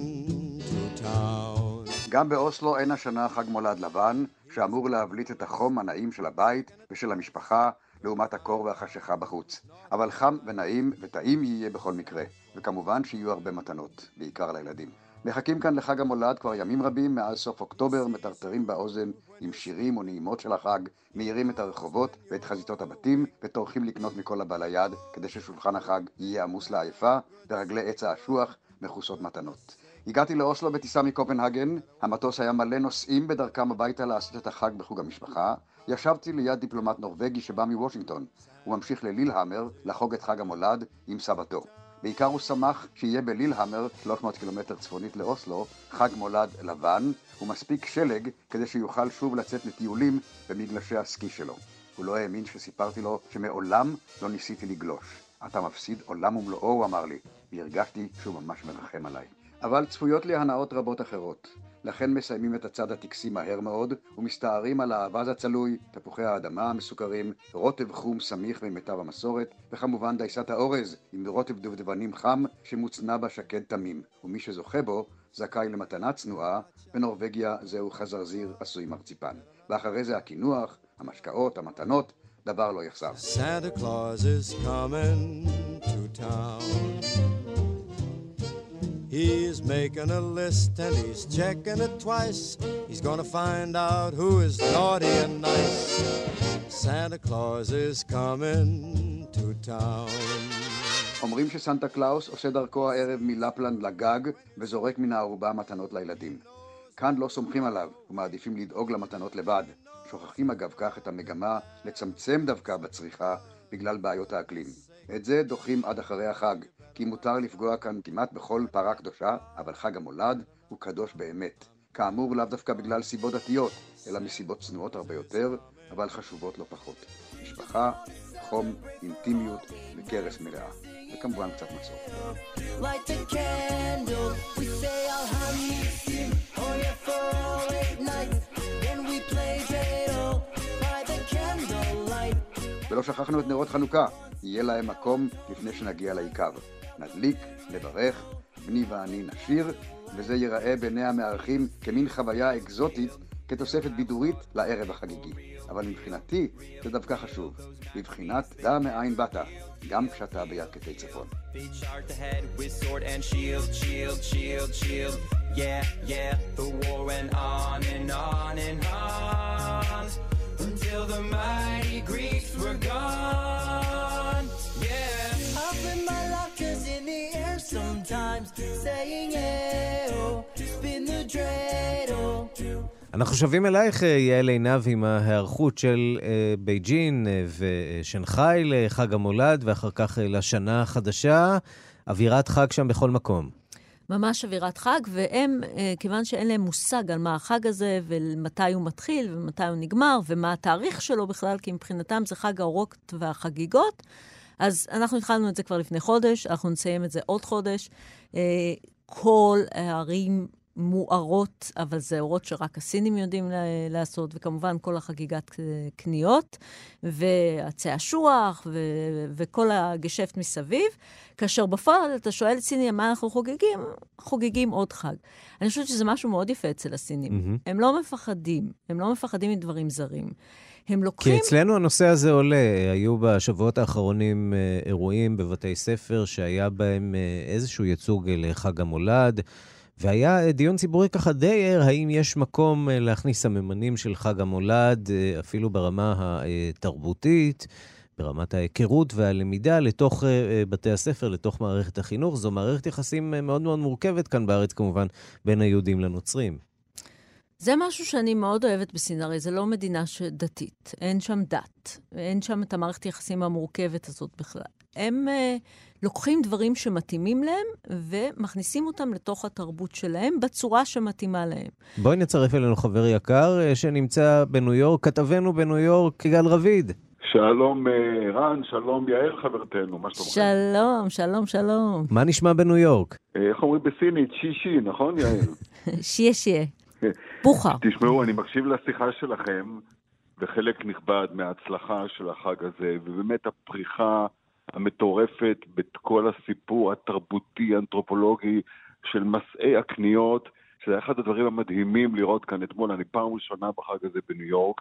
to town. גם באוסלו אין השנה חג מולד לבן, שאמור להבליט את החום הנעים של הבית ושל המשפחה לעומת הקור והחשיכה בחוץ. אבל חם ונעים וטעים יהיה בכל מקרה, וכמובן שיהיו הרבה מתנות, בעיקר לילדים. מחכים כאן לחג המולד כבר ימים רבים, מאז סוף אוקטובר מטרטרים באוזן עם שירים ונעימות של החג, מאירים את הרחובות ואת חזיתות הבתים, וטורחים לקנות מכל הבא ליד, כדי ששולחן החג יהיה עמוס לעייפה, ורגלי עץ האשוח מכוסות מתנות. הגעתי לאוסלו בטיסה מקופנהגן, המטוס היה מלא נוסעים בדרכם הביתה לעשות את החג בחוג המשפחה. ישבתי ליד דיפלומט נורבגי שבא מוושינגטון. הוא ממשיך ללילהמר לחוג את חג המולד עם סבתו. בעיקר הוא שמח שיהיה בלילהמר, 300 קילומטר צפונית לאוסלו, חג מולד לבן, ומספיק שלג כדי שיוכל שוב לצאת לטיולים במגלשי הסקי שלו. הוא לא האמין שסיפרתי לו שמעולם לא ניסיתי לגלוש. אתה מפסיד עולם ומלואו, הוא אמר לי, והרגשתי שהוא ממש מרחם עליי. אבל צפויות לי הנאות רבות אחרות. לכן מסיימים את הצד הטקסי מהר מאוד, ומסתערים על האווז הצלוי, תפוחי האדמה המסוכרים, רוטב חום סמיך ממיטב המסורת, וכמובן דייסת האורז, עם רוטב דובדבנים חם, שמוצנע בה שקד תמים, ומי שזוכה בו, זכאי למתנה צנועה, בנורבגיה זהו חזרזיר עשוי מרציפן. ואחרי זה הקינוח, המשקאות, המתנות, דבר לא יחסר. Santa Claus is coming to town. He's making a list and he's checking it twice. He's gonna find out who is naughty and nice. Santa Claus is coming to town. אומרים שסנטה קלאוס עושה דרכו הערב מלפלנד לגג וזורק מן הארובה מתנות לילדים. כאן לא סומכים עליו ומעדיפים לדאוג למתנות לבד. שוכחים אגב כך את המגמה לצמצם דווקא בצריכה בגלל בעיות האקלים. את זה דוחים עד אחרי החג, כי מותר לפגוע כאן כמעט בכל פרה קדושה, אבל חג המולד הוא קדוש באמת. כאמור, לאו דווקא בגלל סיבות דתיות, אלא מסיבות צנועות הרבה יותר, אבל חשובות לא פחות. משפחה, חום, אינטימיות וכרס מלאה. וכמובן קצת candlelight. ולא שכחנו את נרות חנוכה, יהיה להם מקום לפני שנגיע לעיקר. נדליק, נברך, בני ואני נשיר, וזה ייראה בעיני המארחים כמין חוויה אקזוטית כתוספת בידורית לערב החגיגי. אבל מבחינתי זה דווקא חשוב, בבחינת דע מאין באת, גם כשאתה בירכתי צפון. Until the mighty Greeks were gone. Yeah. Up in my lockers in the air sometimes, saying yeah, oh, spin the dreidel. אנחנו שבים אלייך, אה, יעל עינב, עם ההיערכות של אה, בייג'ין אה, ושנגחאי לחג המולד, ואחר כך לשנה החדשה. אווירת חג שם בכל מקום. ממש אווירת חג, והם, כיוון שאין להם מושג על מה החג הזה, ומתי הוא מתחיל, ומתי הוא נגמר, ומה התאריך שלו בכלל, כי מבחינתם זה חג האורות והחגיגות, אז אנחנו התחלנו את זה כבר לפני חודש, אנחנו נסיים את זה עוד חודש. אה, כל הערים מוארות, אבל זה אורות שרק הסינים יודעים לעשות, וכמובן כל החגיגת אה, קניות, והצעשוע ו- וכל הגשפט מסביב. כאשר בפועל אתה שואל את סינים מה אנחנו חוגגים, חוגגים עוד חג. אני חושבת שזה משהו מאוד יפה אצל הסינים. מהמם. הם לא מפחדים, הם לא מפחדים מדברים זרים. הם כי לוקחים... אצלנו הנושא הזה עולה. היו בשבועות האחרונים אה, אירועים בבתי ספר שהיה בהם אה, איזשהו ייצוג לחג המולד, והיה אה, דיון ציבורי ככה די ער, האם יש מקום להכניס סממנים של חג המולד, אפילו ברמה התרבותית. ברמת ההיכרות והלמידה לתוך בתי הספר, לתוך מערכת החינוך. זו מערכת יחסים מאוד מאוד מורכבת כאן בארץ, כמובן, בין היהודים לנוצרים. זה משהו שאני מאוד אוהבת בסין, הרי זה לא מדינה דתית, אין שם דת, אין שם את המערכת היחסים המורכבת הזאת בכלל. הם אה, לוקחים דברים שמתאימים להם ומכניסים אותם לתוך התרבות שלהם בצורה שמתאימה להם. בואי נצרף אלינו חבר יקר אה, שנמצא בניו יורק, כתבנו בניו יורק, יגאל רביד. שלום אה, רן, שלום יעל חברתנו, מה שלומכם? שלום, שלום, שלום. מה נשמע בניו יורק? אה, איך אומרים בסינית? שישי, נכון יעל? שיה שיה. בוכה. תשמעו, אני מקשיב לשיחה שלכם, וחלק נכבד מההצלחה של החג הזה, ובאמת הפריחה המטורפת בכל הסיפור התרבותי, האנתרופולוגי של מסעי הקניות, שזה אחד הדברים המדהימים לראות כאן אתמול, אני פעם ראשונה בחג הזה בניו יורק,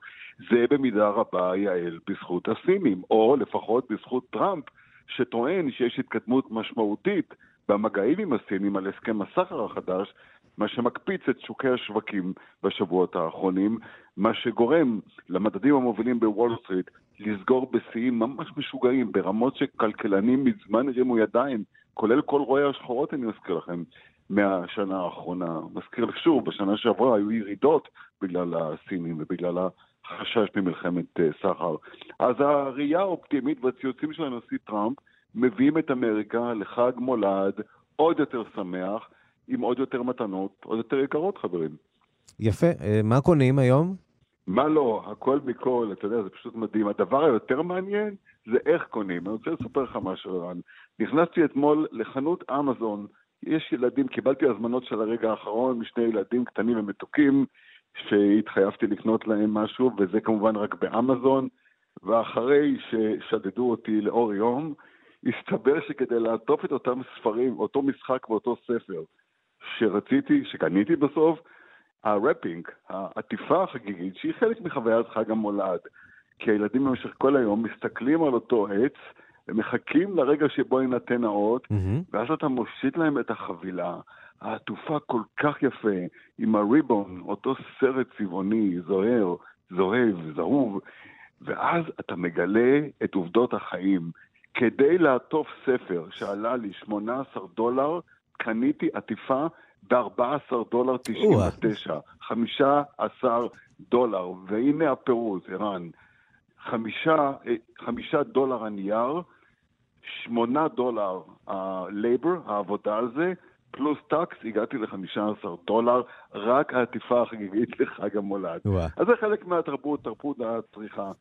זה במידה רבה, יעל, בזכות הסינים, או לפחות בזכות טראמפ, שטוען שיש התקדמות משמעותית במגעים עם הסינים על הסכם הסחר החדש, מה שמקפיץ את שוקי השווקים בשבועות האחרונים, מה שגורם למדדים המובילים בוול סטריט לסגור בשיאים ממש משוגעים, ברמות שכלכלנים מזמן הרימו ידיים, כולל כל רואי השחורות, אני מזכיר לכם, מהשנה האחרונה. מזכיר לך שוב, בשנה שעברה היו ירידות בגלל הסינים ובגלל החשש ממלחמת אה, סחר. אז הראייה האופטימית והציוצים של הנשיא טראמפ מביאים את אמריקה לחג מולד עוד יותר שמח, עם עוד יותר מתנות, עוד יותר יקרות, חברים. יפה. אה, מה קונים היום? מה לא, הכל מכל, אתה יודע, זה פשוט מדהים. הדבר היותר מעניין זה איך קונים. אני רוצה לספר לך משהו, רן. נכנסתי אתמול לחנות אמזון, יש ילדים, קיבלתי הזמנות של הרגע האחרון משני ילדים קטנים ומתוקים, שהתחייבתי לקנות להם משהו, וזה כמובן רק באמזון, ואחרי ששדדו אותי לאור יום, הסתבר שכדי לעטוף את אותם ספרים, אותו משחק ואותו ספר שרציתי, שקניתי בסוף, הרפינג, העטיפה החגיגית, שהיא חלק מחוויית חג המולד, כי הילדים במשך כל היום מסתכלים על אותו עץ ומחכים לרגע שבו יינתן האות, mm-hmm. ואז אתה מושיט להם את החבילה, העטופה כל כך יפה, עם הריבון, אותו סרט צבעוני, זוהר, זוהב, זהוב, ואז אתה מגלה את עובדות החיים. כדי לעטוף ספר שעלה לי 18 דולר, קניתי עטיפה ב-14 דולר 99, 15 דולר, והנה הפירוט, ערן, חמישה, חמישה דולר הנייר, שמונה דולר ה-labor, העבודה על זה, פלוס טקס, הגעתי ל-15 דולר, רק העטיפה החגיגית לחג המולד. וואו. אז זה חלק מהתרבות, תרבות הצריכה.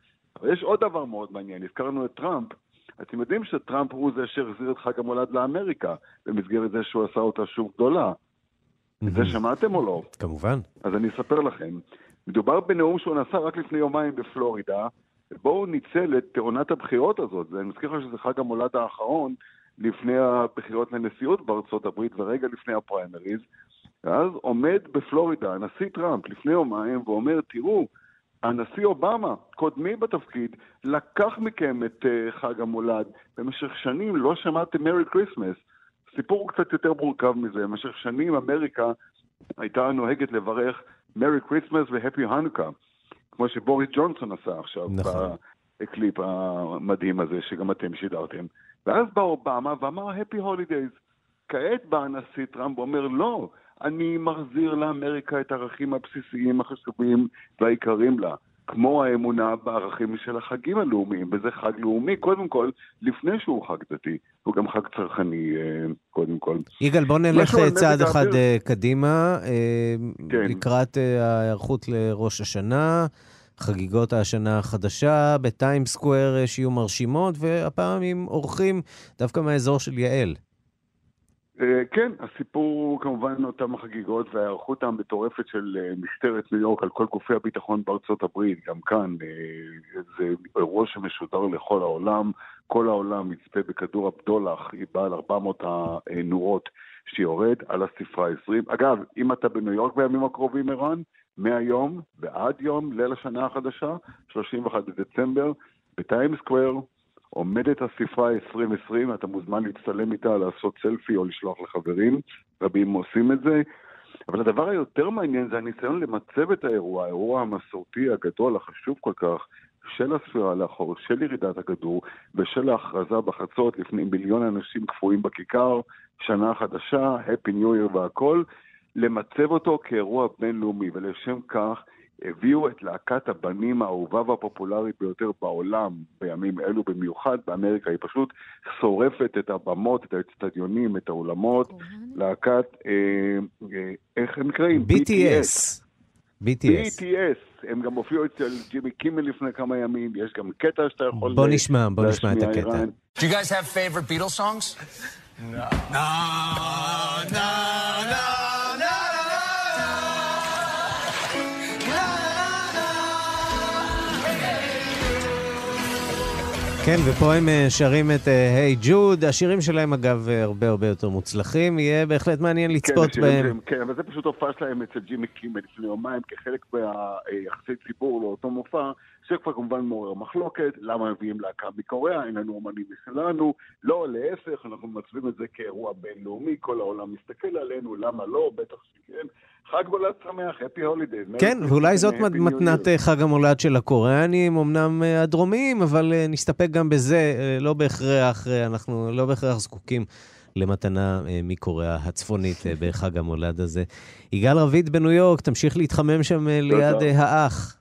אבל יש עוד דבר מאוד מעניין, הזכרנו את טראמפ. אתם יודעים שטראמפ הוא זה שהחזיר את חג המולד לאמריקה, במסגרת זה שהוא עשה אותה שוב גדולה. את זה שמעתם או לא? כמובן. אז אני אספר לכם. מדובר בנאום שהוא נשא רק לפני יומיים בפלורידה, ובואו ניצל את עונת הבחירות הזאת. אני מזכיר לך שזה חג המולד האחרון לפני הבחירות לנשיאות בארצות הברית ורגע לפני הפריימריז. ואז עומד בפלורידה הנשיא טראמפ לפני יומיים ואומר, תראו, הנשיא אובמה, קודמי בתפקיד, לקח מכם את uh, חג המולד. במשך שנים לא שמעתם Merry Christmas. הסיפור הוא קצת יותר מורכב מזה. במשך שנים אמריקה הייתה נוהגת לברך Merry Christmas ו Happy Hanukkah, כמו שבוריס ג'ונסון עשה עכשיו, נכון. בקליפ המדהים הזה שגם אתם שידרתם. ואז בא אובמה ואמר Happy Holidays. כעת בא הנשיא טראמפ ואומר לא, אני מחזיר לאמריקה את הערכים הבסיסיים החשובים והעיקרים לה. כמו האמונה בערכים של החגים הלאומיים, וזה חג לאומי, קודם כל, לפני שהוא חג דתי, הוא גם חג צרכני, אה, קודם כל. יגאל, בוא נלך על צעד אחד האוויר. אה, קדימה, אה, כן. לקראת אה, ההיערכות לראש השנה, חגיגות השנה החדשה בטיים סקוואר אה, שיהיו מרשימות, והפעם עם אורחים דווקא מהאזור של יעל. אה, כן, הסיפור הוא כמובן אותם החגיגות וההיערכות המטורפת של אה, משטרת ניו יורק על כל גופי הביטחון בארצות הברית, גם כאן אה, זה אירוע שמשודר לכל העולם, כל העולם יצפה בכדור הבדולח, בעל 400 הנורות שיורד על הספרה 20. אגב, אם אתה בניו יורק בימים הקרובים, ערן, מהיום ועד יום ליל השנה החדשה, 31 בדצמבר, בטיים סקוואר, עומדת הספרה 2020, אתה מוזמן להצטלם איתה, לעשות סלפי או לשלוח לחברים, רבים עושים את זה. אבל הדבר היותר מעניין זה הניסיון למצב את האירוע, האירוע המסורתי הגדול, החשוב כל כך, של הספירה לאחור, של ירידת הכדור ושל ההכרזה בחצות לפני מיליון אנשים קפואים בכיכר, שנה חדשה, Happy New Year והכל, למצב אותו כאירוע בינלאומי, ולשם כך הביאו את להקת הבנים האהובה והפופולרית ביותר בעולם בימים אלו במיוחד באמריקה. היא פשוט שורפת את הבמות, את האצטדיונים, את האולמות. להקת, אה, אה, איך הם נקראים? BTS. BTS. BTS. הם גם הופיעו אצל ג'ימי קימל לפני כמה ימים, יש גם קטע שאתה יכול בוא נשמע, בוא נשמע את הקטע. Do you guys have favorite Beatles songs? No, no, no, כן, ופה הם אה, שרים את היי ג'וד. השירים שלהם, אגב, אה, הרבה הרבה יותר מוצלחים. יהיה בהחלט מעניין לצפות כן, בהם. שלהם, כן, אבל זה פשוט הופעה שלהם אצל ג'ימי קימל לפני יומיים, כחלק מהיחסי ציבור לאותו מופע, שכבר כמובן מעורר מחלוקת, למה מביאים להקה מקוריאה, אין לנו אומנים משלנו, לא, להפך, אנחנו מצווים את זה כאירוע בינלאומי, כל העולם מסתכל עלינו, למה לא, בטח שכן. חג מולד שמח, הפי הולידיי. כן, ואולי זאת מתנת אה, חג המולד של הקוריאנים, אמנם אה, הדרומיים, אבל אה, נסתפק גם בזה, לא בהכרח, אנחנו לא בהכרח זקוקים למתנה אה, מקוריאה הצפונית בחג המולד הזה. יגאל רביד בניו יורק, תמשיך להתחמם שם ליד האח.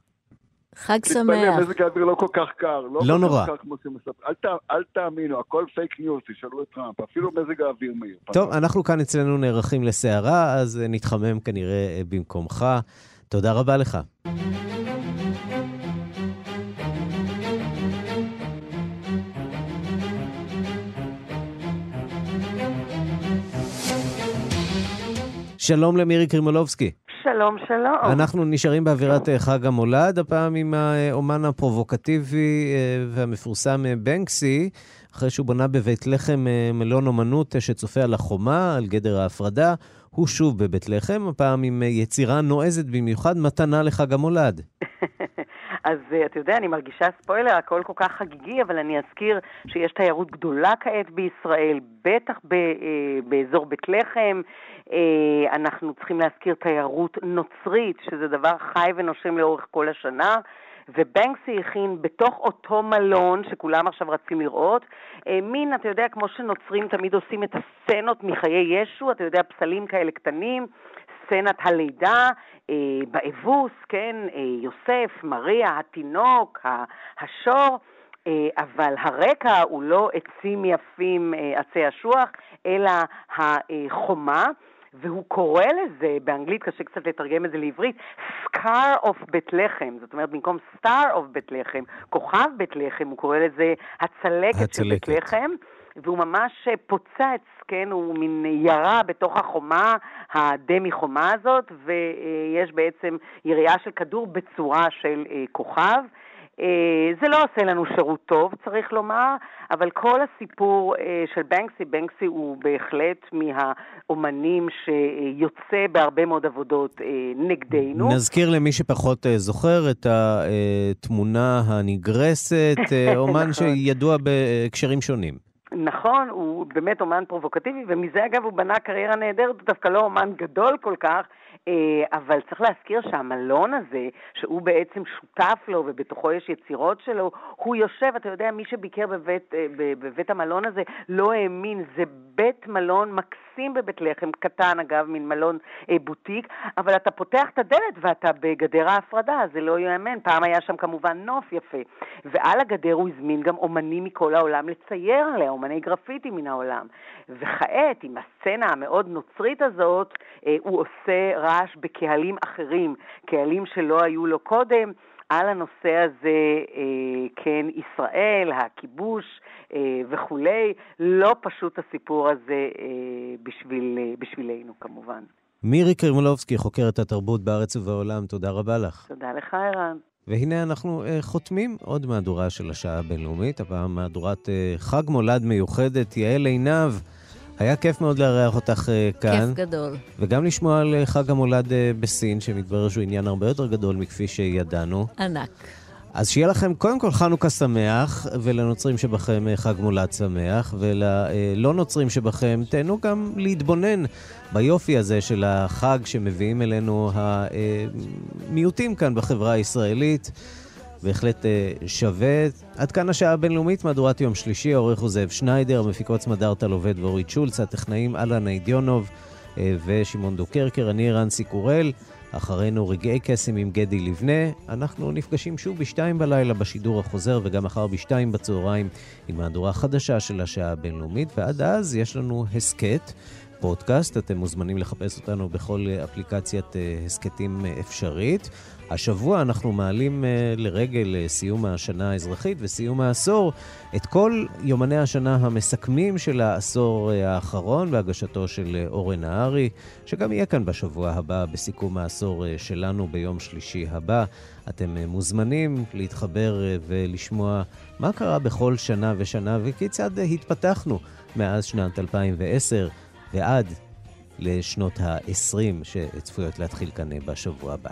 חג תתפלא, מזג האוויר לא כל כך קר. לא כל נורא. כך קר כמו שמספר. אל ת- אל תאמינו, הכל fake news, תשאלו את טראמפ, אפילו מזג האוויר מהיר. טוב, אנחנו כאן אצלנו נערכים לסערה, אז אה, נתחמם כנראה אה, במקומך. תודה רבה לך. שלום למירי קרימולובסקי. שלום, שלום. אנחנו נשארים באווירת אה, חג המולד, הפעם עם האומן הפרובוקטיבי אה, והמפורסם אה, בנקסי, אחרי שהוא בנה בבית לחם מלון אומנות שצופה על החומה, על גדר ההפרדה. הוא שוב בבית לחם, הפעם עם יצירה נועזת במיוחד, מתנה לחג המולד. אז אתה יודע, אני מרגישה ספוילר, הכל כל כך חגיגי, אבל אני אזכיר שיש תיירות גדולה כעת בישראל, בטח ב, אה, באזור בית לחם. אה, אנחנו צריכים להזכיר תיירות נוצרית, שזה דבר חי ונושם לאורך כל השנה. ובנקסי הכין בתוך אותו מלון, שכולם עכשיו רצים לראות, אה, מין, אתה יודע, כמו שנוצרים תמיד עושים את הסצנות מחיי ישו, אתה יודע, פסלים כאלה קטנים, סצנת הלידה, אה, באבוס, כן, אה, יוסף, מריה, התינוק, השור, אה, אבל הרקע הוא לא עצים יפים, אה, עצי אשוח, אלא החומה. והוא קורא לזה, באנגלית קשה קצת לתרגם את זה לעברית, Scar of בית לחם. זאת אומרת, במקום Star of בית לחם, כוכב בית לחם, הוא קורא לזה הצלקת של בית הצלקת. לחם. והוא ממש אה, פוצץ, כן, הוא מין ירה בתוך החומה, הדמי חומה הזאת, ויש בעצם יריעה של כדור בצורה של אה, כוכב. אה, זה לא עושה לנו שירות טוב, צריך לומר, אבל כל הסיפור אה, של בנקסי, בנקסי הוא בהחלט מהאומנים שיוצא בהרבה מאוד עבודות אה, נגדנו. נזכיר למי שפחות זוכר את התמונה הנגרסת, אומן נכון. שידוע בהקשרים שונים. נכון, הוא באמת אומן פרובוקטיבי, ומזה אגב הוא בנה קריירה נהדרת, הוא דווקא לא אומן גדול כל כך, אבל צריך להזכיר שהמלון הזה, שהוא בעצם שותף לו ובתוכו יש יצירות שלו, הוא יושב, אתה יודע, מי שביקר בבית, אה, בבית המלון הזה לא האמין, זה בית מלון מקסים בבית לחם, קטן אגב, מין מלון אה, בוטיק, אבל אתה פותח את הדלת ואתה בגדר ההפרדה, זה לא ייאמן. פעם היה שם כמובן נוף יפה. ועל הגדר הוא הזמין גם אומנים מכל העולם לצייר עליה, אומני גרפיטי מן העולם. וכעת, עם הסצנה המאוד נוצרית הזאת, אה, הוא עושה רעש בקהלים אחרים, קהלים שלא היו לו קודם. על הנושא הזה, אה, כן, ישראל, הכיבוש אה, וכולי, לא פשוט הסיפור הזה אה, בשביל, בשבילנו כמובן. מירי קרימולובסקי, חוקרת התרבות בארץ ובעולם, תודה רבה לך. תודה לך, ערן. והנה אנחנו uh, חותמים עוד מהדורה של השעה הבינלאומית, הפעם מהדורת uh, חג מולד מיוחדת. יעל עינב, היה כיף מאוד לארח אותך uh, כאן. כיף גדול. וגם לשמוע על uh, חג המולד uh, בסין, שמתברר שהוא עניין הרבה יותר גדול מכפי שידענו. ענק. אז שיהיה לכם קודם כל חנוכה שמח, ולנוצרים שבכם אה, חג מולד שמח, וללא נוצרים שבכם תהנו גם להתבונן ביופי הזה של החג שמביאים אלינו המיעוטים כאן בחברה הישראלית. בהחלט אה, שווה. עד כאן השעה הבינלאומית, מהדורת יום שלישי, העורך הוא זאב שניידר, המפיקות סמדארטה לובד ואורית שולץ, הטכנאים אלנה אידיונוב. ושמעון דוקרקר, אני רנסי קורל. אחרינו רגעי קסם עם גדי לבנה. אנחנו נפגשים שוב בשתיים בלילה בשידור החוזר, וגם מחר בשתיים בצהריים עם מהדורה חדשה של השעה הבינלאומית, ועד אז יש לנו הסכת. פודקאסט, אתם מוזמנים לחפש אותנו בכל אפליקציית הסכתים אפשרית. השבוע אנחנו מעלים לרגל סיום השנה האזרחית וסיום העשור את כל יומני השנה המסכמים של העשור האחרון בהגשתו של אורן נהרי, שגם יהיה כאן בשבוע הבא בסיכום העשור שלנו ביום שלישי הבא. אתם מוזמנים להתחבר ולשמוע מה קרה בכל שנה ושנה וכיצד התפתחנו מאז שנת 2010 ועד לשנות ה-20 שצפויות להתחיל כאן בשבוע הבא.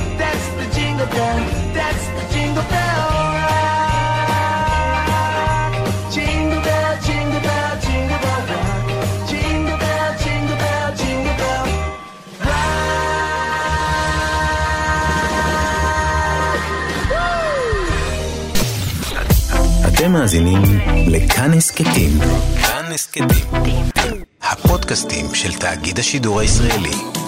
That's the jingle bell. That's the jingle bell rock. Jingle bell, jingle bell, jingle bell rock. Jingle bell, jingle bell, jingle bell אתם מאזינים לכאן הסכתים. כאן הסכתים. הפודקאסטים של תאגיד השידור הישראלי.